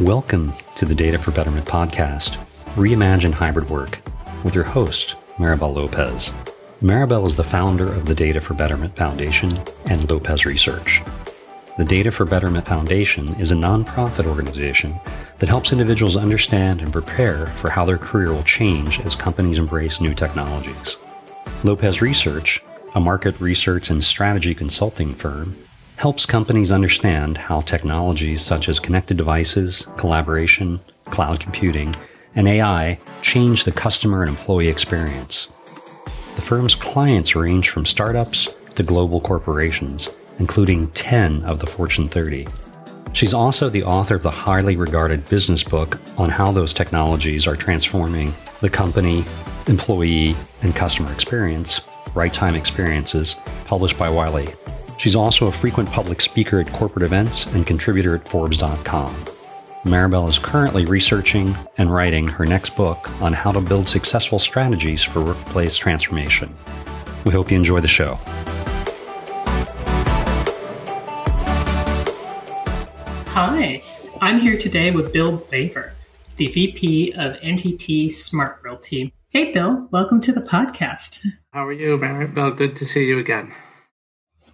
Welcome to the Data for Betterment podcast, Reimagine Hybrid Work, with your host, Maribel Lopez. Maribel is the founder of the Data for Betterment Foundation and Lopez Research. The Data for Betterment Foundation is a nonprofit organization that helps individuals understand and prepare for how their career will change as companies embrace new technologies. Lopez Research, a market research and strategy consulting firm, helps companies understand how technologies such as connected devices, collaboration, cloud computing, and AI change the customer and employee experience. The firm's clients range from startups to global corporations, including 10 of the Fortune 30. She's also the author of the highly regarded business book on how those technologies are transforming the company, employee, and customer experience, Right Time Experiences, published by Wiley. She's also a frequent public speaker at corporate events and contributor at Forbes.com. Maribel is currently researching and writing her next book on how to build successful strategies for workplace transformation. We hope you enjoy the show. Hi, I'm here today with Bill Baver, the VP of NTT Smart Realty. Hey, Bill, welcome to the podcast. How are you, Maribel? Good to see you again.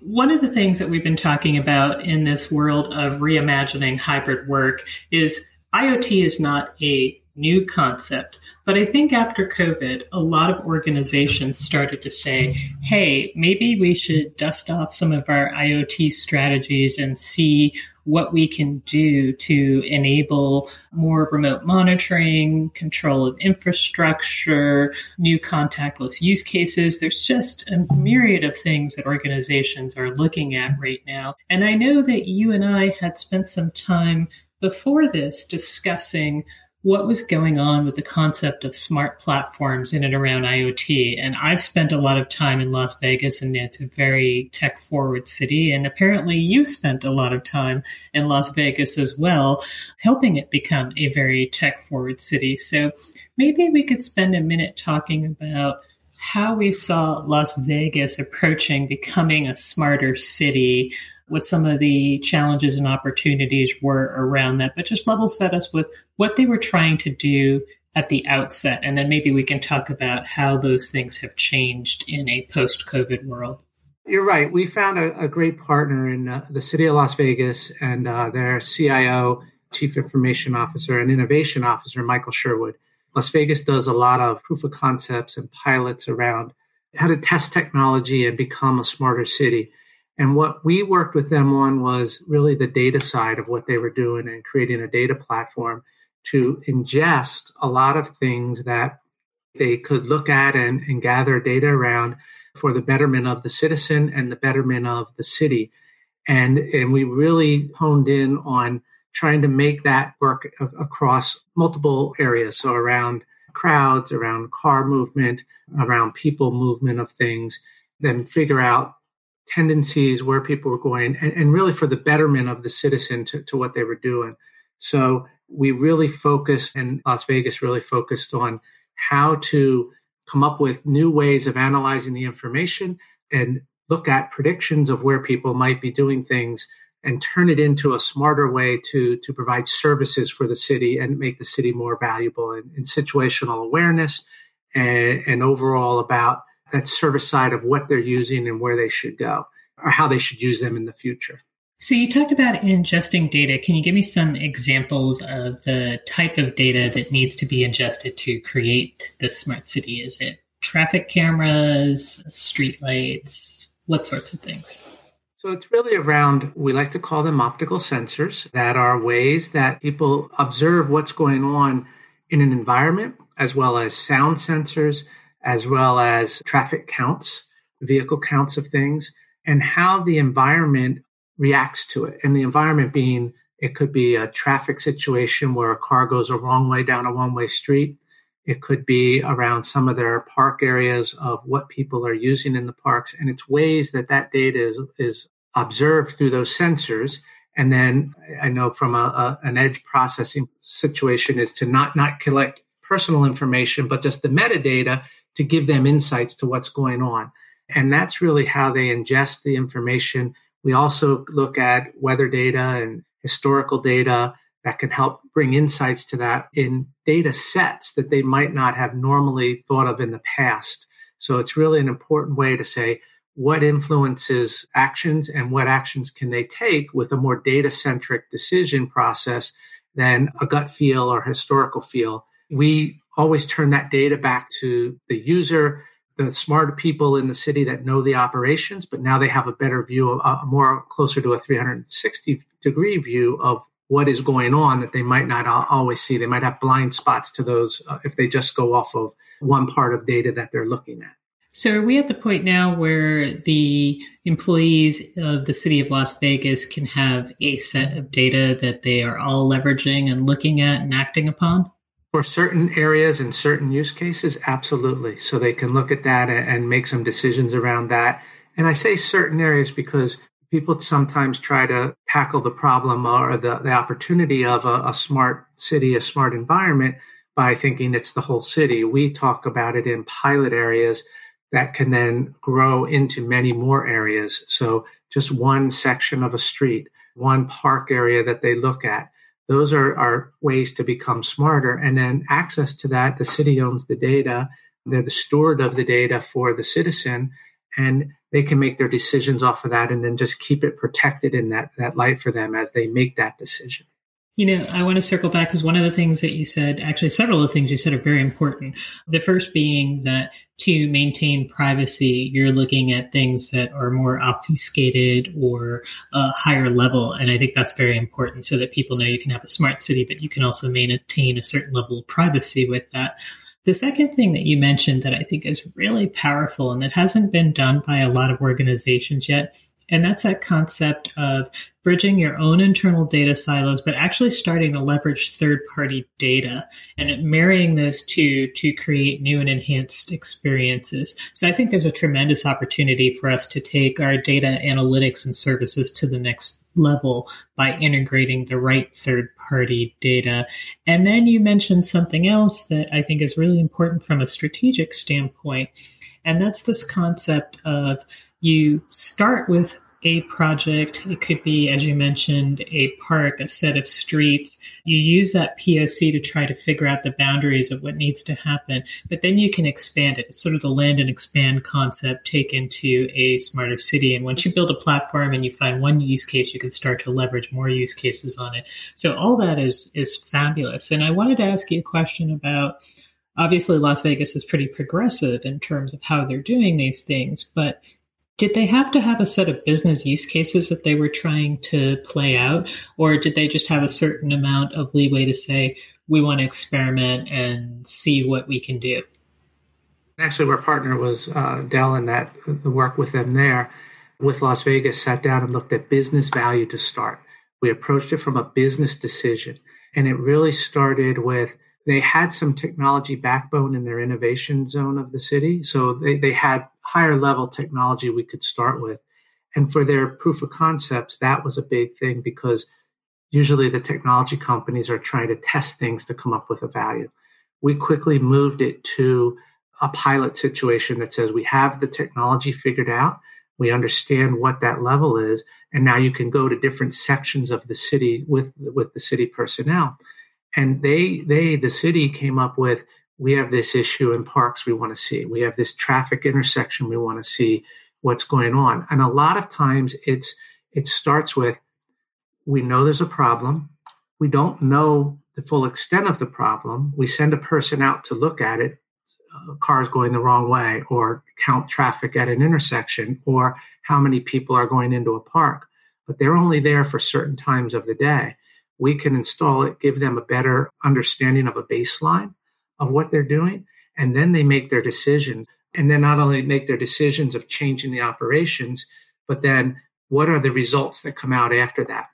One of the things that we've been talking about in this world of reimagining hybrid work is IoT is not a new concept, but I think after COVID, a lot of organizations started to say, hey, maybe we should dust off some of our IoT strategies and see what we can do to enable more remote monitoring, control of infrastructure, new contactless use cases. There's just a myriad of things that organizations are looking at right now. And I know that you and I had spent some time before this discussing what was going on with the concept of smart platforms in and around IoT. And I've spent a lot of time in Las Vegas, and it's a very tech forward city. And apparently, you spent a lot of time in Las Vegas as well, helping it become a very tech forward city. So maybe we could spend a minute talking about how we saw Las Vegas approaching becoming a smarter city what some of the challenges and opportunities were around that, but just level set us with what they were trying to do at the outset. And then maybe we can talk about how those things have changed in a post COVID world. You're right. We found a, a great partner in uh, the city of Las Vegas and uh, their CIO, Chief Information Officer, and Innovation Officer, Michael Sherwood. Las Vegas does a lot of proof of concepts and pilots around how to test technology and become a smarter city. And what we worked with them on was really the data side of what they were doing and creating a data platform to ingest a lot of things that they could look at and, and gather data around for the betterment of the citizen and the betterment of the city. And, and we really honed in on trying to make that work a- across multiple areas. So around crowds, around car movement, around people movement of things, then figure out tendencies, where people were going, and, and really for the betterment of the citizen to, to what they were doing. So we really focused, and Las Vegas really focused on how to come up with new ways of analyzing the information and look at predictions of where people might be doing things and turn it into a smarter way to to provide services for the city and make the city more valuable in, in situational awareness and, and overall about that service side of what they're using and where they should go or how they should use them in the future. So you talked about ingesting data. Can you give me some examples of the type of data that needs to be ingested to create the smart city? Is it traffic cameras, street lights, what sorts of things? So it's really around, we like to call them optical sensors that are ways that people observe what's going on in an environment, as well as sound sensors, as well as traffic counts, vehicle counts of things, and how the environment reacts to it. And the environment being, it could be a traffic situation where a car goes a wrong way down a one way street. It could be around some of their park areas of what people are using in the parks. And it's ways that that data is, is observed through those sensors. And then I know from a, a, an edge processing situation is to not, not collect personal information, but just the metadata to give them insights to what's going on. And that's really how they ingest the information. We also look at weather data and historical data that can help bring insights to that in data sets that they might not have normally thought of in the past. So it's really an important way to say what influences actions and what actions can they take with a more data centric decision process than a gut feel or historical feel. We always turn that data back to the user, the smart people in the city that know the operations, but now they have a better view, of, a more closer to a 360 degree view of what is going on that they might not always see. They might have blind spots to those uh, if they just go off of one part of data that they're looking at. So, are we at the point now where the employees of the city of Las Vegas can have a set of data that they are all leveraging and looking at and acting upon? For certain areas and certain use cases, absolutely. So, they can look at that and make some decisions around that. And I say certain areas because people sometimes try to tackle the problem or the, the opportunity of a, a smart city, a smart environment by thinking it's the whole city. We talk about it in pilot areas that can then grow into many more areas. So just one section of a street, one park area that they look at. Those are, are ways to become smarter. And then access to that, the city owns the data. They're the steward of the data for the citizen. And they can make their decisions off of that and then just keep it protected in that, that light for them as they make that decision. You know, I want to circle back because one of the things that you said, actually, several of the things you said are very important. The first being that to maintain privacy, you're looking at things that are more obfuscated or uh, higher level. And I think that's very important so that people know you can have a smart city, but you can also maintain a certain level of privacy with that. The second thing that you mentioned that I think is really powerful and that hasn't been done by a lot of organizations yet and that's that concept of bridging your own internal data silos, but actually starting to leverage third party data and marrying those two to create new and enhanced experiences. So I think there's a tremendous opportunity for us to take our data analytics and services to the next level by integrating the right third party data. And then you mentioned something else that I think is really important from a strategic standpoint. And that's this concept of you start with a project. It could be, as you mentioned, a park, a set of streets. You use that POC to try to figure out the boundaries of what needs to happen, but then you can expand it. It's sort of the land and expand concept taken to a smarter city. And once you build a platform and you find one use case, you can start to leverage more use cases on it. So all that is is fabulous. And I wanted to ask you a question about obviously Las Vegas is pretty progressive in terms of how they're doing these things, but did they have to have a set of business use cases that they were trying to play out, or did they just have a certain amount of leeway to say, we want to experiment and see what we can do? Actually, our partner was uh, Dell, and that the work with them there with Las Vegas sat down and looked at business value to start. We approached it from a business decision, and it really started with they had some technology backbone in their innovation zone of the city. So they, they had higher level technology we could start with. And for their proof of concepts, that was a big thing because usually the technology companies are trying to test things to come up with a value. We quickly moved it to a pilot situation that says we have the technology figured out, we understand what that level is, and now you can go to different sections of the city with with the city personnel and they they the city came up with we have this issue in parks we want to see. We have this traffic intersection we want to see what's going on. And a lot of times it's it starts with we know there's a problem. We don't know the full extent of the problem. We send a person out to look at it uh, cars going the wrong way or count traffic at an intersection or how many people are going into a park. But they're only there for certain times of the day. We can install it, give them a better understanding of a baseline of what they're doing, and then they make their decisions. And then not only make their decisions of changing the operations, but then what are the results that come out after that?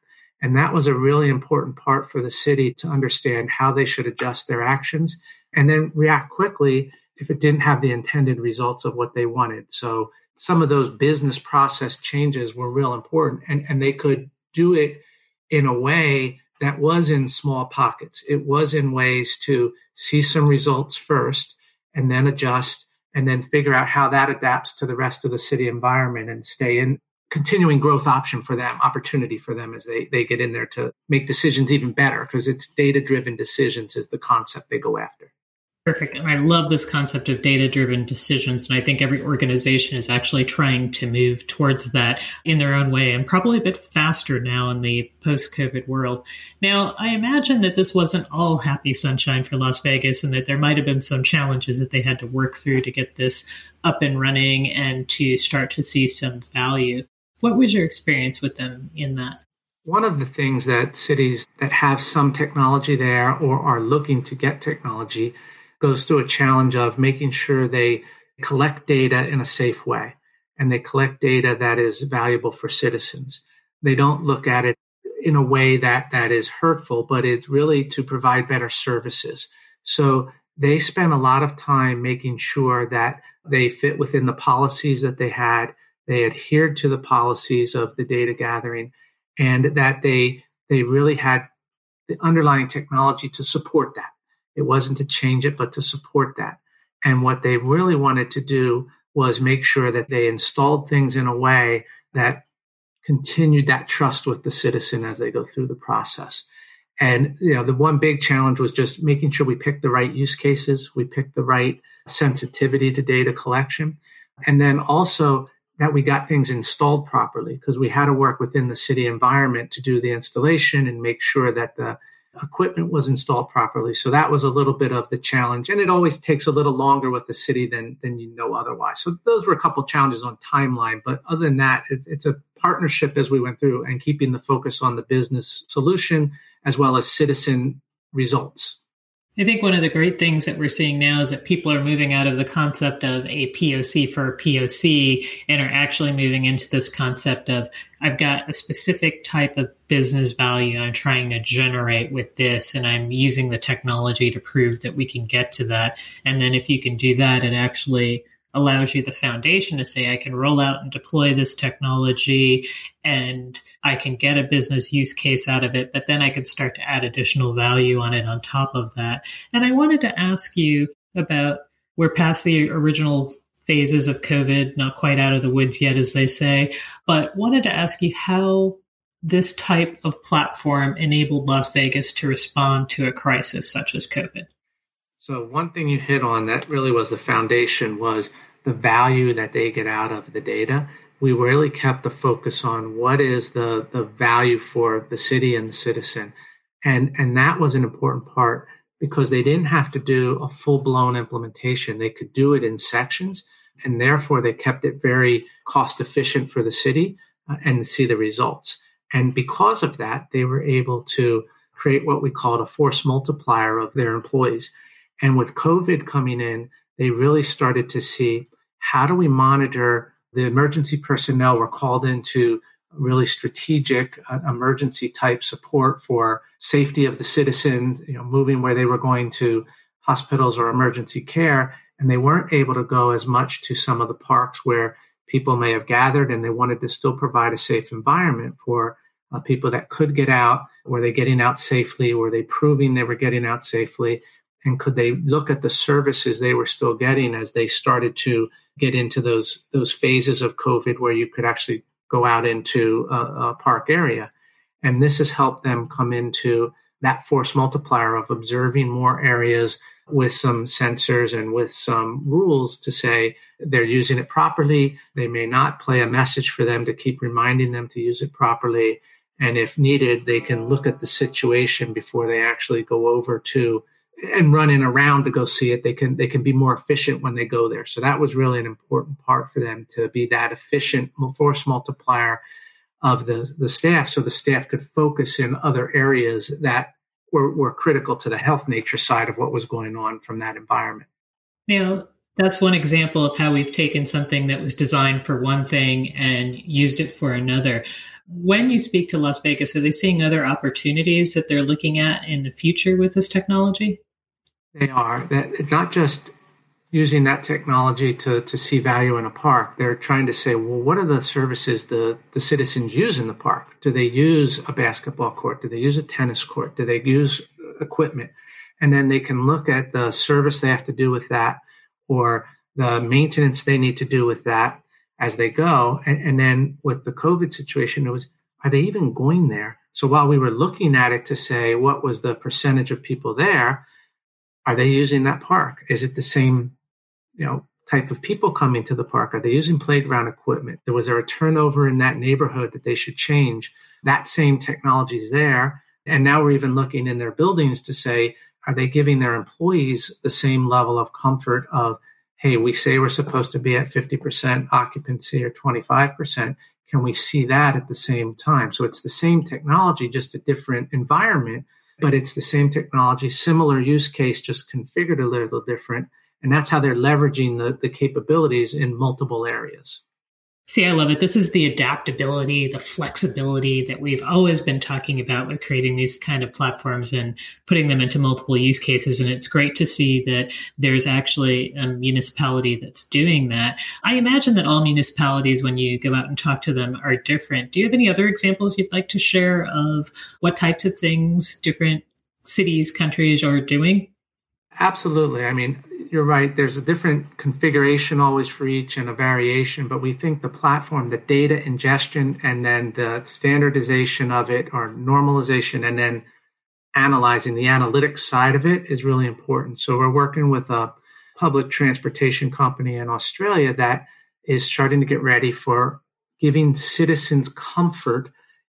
And that was a really important part for the city to understand how they should adjust their actions and then react quickly if it didn't have the intended results of what they wanted. So some of those business process changes were real important and, and they could do it in a way that was in small pockets. It was in ways to see some results first and then adjust and then figure out how that adapts to the rest of the city environment and stay in continuing growth option for them, opportunity for them as they, they get in there to make decisions even better because it's data driven decisions is the concept they go after. Perfect. And I love this concept of data driven decisions. And I think every organization is actually trying to move towards that in their own way and probably a bit faster now in the post COVID world. Now, I imagine that this wasn't all happy sunshine for Las Vegas and that there might have been some challenges that they had to work through to get this up and running and to start to see some value. What was your experience with them in that? One of the things that cities that have some technology there or are looking to get technology goes through a challenge of making sure they collect data in a safe way and they collect data that is valuable for citizens. They don't look at it in a way that that is hurtful, but it's really to provide better services. So they spend a lot of time making sure that they fit within the policies that they had, they adhered to the policies of the data gathering, and that they they really had the underlying technology to support that. It wasn't to change it, but to support that. And what they really wanted to do was make sure that they installed things in a way that continued that trust with the citizen as they go through the process. And you know, the one big challenge was just making sure we picked the right use cases, we picked the right sensitivity to data collection, and then also that we got things installed properly because we had to work within the city environment to do the installation and make sure that the equipment was installed properly. So that was a little bit of the challenge. And it always takes a little longer with the city than, than you know otherwise. So those were a couple challenges on timeline. But other than that, it's, it's a partnership as we went through and keeping the focus on the business solution as well as citizen results. I think one of the great things that we're seeing now is that people are moving out of the concept of a POC for a POC and are actually moving into this concept of I've got a specific type of business value I'm trying to generate with this, and I'm using the technology to prove that we can get to that. And then if you can do that, it actually allows you the foundation to say, I can roll out and deploy this technology and I can get a business use case out of it, but then I can start to add additional value on it on top of that. And I wanted to ask you about we're past the original phases of COVID, not quite out of the woods yet, as they say, but wanted to ask you how this type of platform enabled Las Vegas to respond to a crisis such as COVID. So one thing you hit on that really was the foundation was the value that they get out of the data. We really kept the focus on what is the, the value for the city and the citizen. And, and that was an important part because they didn't have to do a full blown implementation. They could do it in sections and therefore they kept it very cost efficient for the city uh, and see the results. And because of that, they were able to create what we called a force multiplier of their employees. And with COVID coming in, they really started to see how do we monitor the emergency personnel were called into really strategic uh, emergency type support for safety of the citizens, you know, moving where they were going to hospitals or emergency care. And they weren't able to go as much to some of the parks where people may have gathered and they wanted to still provide a safe environment for uh, people that could get out. Were they getting out safely? Were they proving they were getting out safely? And could they look at the services they were still getting as they started to get into those those phases of COVID where you could actually go out into a, a park area, and this has helped them come into that force multiplier of observing more areas with some sensors and with some rules to say they're using it properly. They may not play a message for them to keep reminding them to use it properly. And if needed, they can look at the situation before they actually go over to and running around to go see it they can they can be more efficient when they go there. So that was really an important part for them to be that efficient force multiplier of the the staff so the staff could focus in other areas that were, were critical to the health nature side of what was going on from that environment. Now that's one example of how we've taken something that was designed for one thing and used it for another when you speak to Las Vegas, are they seeing other opportunities that they're looking at in the future with this technology? They are. That not just using that technology to, to see value in a park. They're trying to say, well, what are the services the, the citizens use in the park? Do they use a basketball court? Do they use a tennis court? Do they use equipment? And then they can look at the service they have to do with that or the maintenance they need to do with that as they go. And, and then with the COVID situation, it was, are they even going there? So while we were looking at it to say what was the percentage of people there, are they using that park? Is it the same, you know, type of people coming to the park? Are they using playground equipment? There was there a turnover in that neighborhood that they should change? That same technology is there. And now we're even looking in their buildings to say, are they giving their employees the same level of comfort of, hey, we say we're supposed to be at 50% occupancy or 25%. Can we see that at the same time? So it's the same technology, just a different environment, but it's the same technology, similar use case, just configured a little different. And that's how they're leveraging the, the capabilities in multiple areas. See, I love it. This is the adaptability, the flexibility that we've always been talking about with creating these kind of platforms and putting them into multiple use cases. And it's great to see that there's actually a municipality that's doing that. I imagine that all municipalities, when you go out and talk to them, are different. Do you have any other examples you'd like to share of what types of things different cities, countries are doing? Absolutely. I mean, you're right. There's a different configuration always for each and a variation, but we think the platform, the data ingestion, and then the standardization of it or normalization, and then analyzing the analytics side of it is really important. So we're working with a public transportation company in Australia that is starting to get ready for giving citizens comfort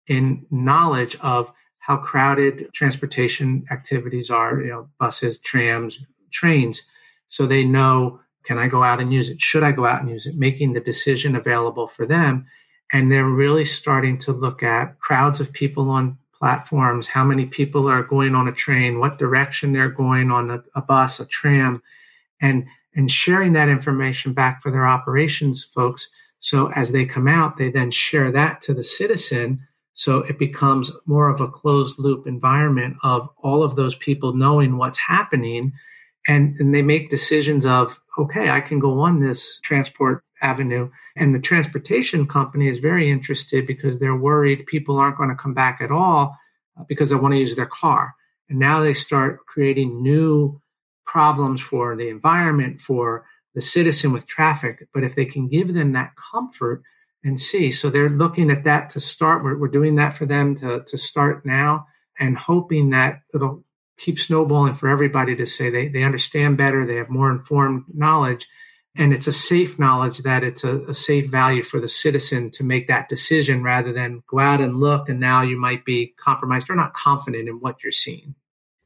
in knowledge of how crowded transportation activities are, you know, buses, trams, trains so they know can I go out and use it? Should I go out and use it? Making the decision available for them. And they're really starting to look at crowds of people on platforms, how many people are going on a train, what direction they're going on a, a bus, a tram, and and sharing that information back for their operations folks. So as they come out, they then share that to the citizen. So it becomes more of a closed loop environment of all of those people knowing what's happening. And, and they make decisions of okay i can go on this transport avenue. And the transportation company is very interested because they're worried people aren't going to come back at all uh, because they want to use their car. And now they start creating new problems for the environment for the citizen with traffic. But if they can give them that comfort and see so they're looking at that to start we're, we're doing that for them to, to start now and hoping that it'll keep snowballing for everybody to say they, they understand better, they have more informed knowledge, and it's a safe knowledge that it's a, a, safe value for the citizen to make that decision rather than go out and look and now you might be compromised or not confident in what you're seeing.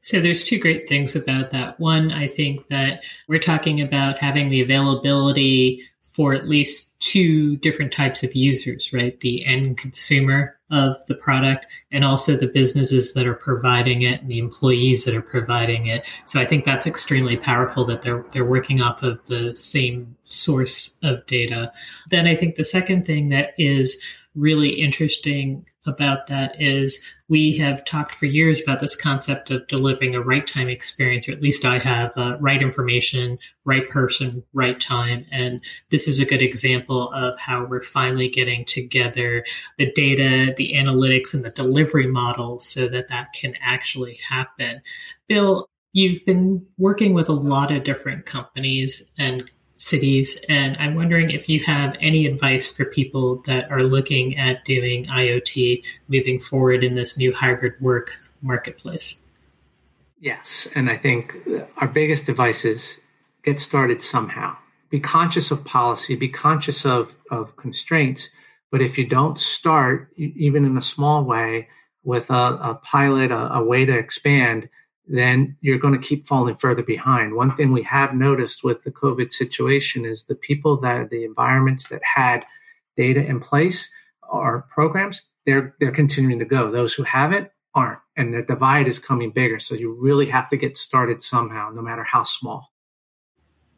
So there's two great things about that. One, I think that we're talking about having the availability for at least two different types of users, right? The end consumer of the product and also the businesses that are providing it and the employees that are providing it. So I think that's extremely powerful that they're they're working off of the same source of data. Then I think the second thing that is really interesting about that is we have talked for years about this concept of delivering a right time experience, or at least I have uh, right information, right person, right time. And this is a good example of how we're finally getting together the data, the analytics, and the delivery models so that that can actually happen. Bill, you've been working with a lot of different companies and cities. And I'm wondering if you have any advice for people that are looking at doing IoT moving forward in this new hybrid work marketplace. Yes. And I think our biggest advice is get started somehow. Be conscious of policy, be conscious of, of constraints. But if you don't start, even in a small way, with a, a pilot, a, a way to expand, then you're going to keep falling further behind. One thing we have noticed with the COVID situation is the people that the environments that had data in place or programs, they're they're continuing to go. Those who haven't aren't, and the divide is coming bigger. So you really have to get started somehow, no matter how small.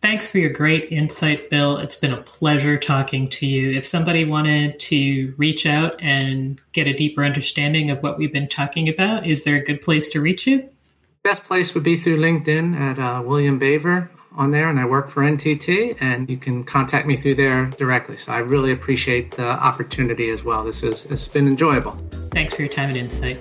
Thanks for your great insight, Bill. It's been a pleasure talking to you. If somebody wanted to reach out and get a deeper understanding of what we've been talking about, is there a good place to reach you? Best place would be through LinkedIn at uh, William Baver on there, and I work for NTT, and you can contact me through there directly. So I really appreciate the opportunity as well. This has, has been enjoyable. Thanks for your time and insight.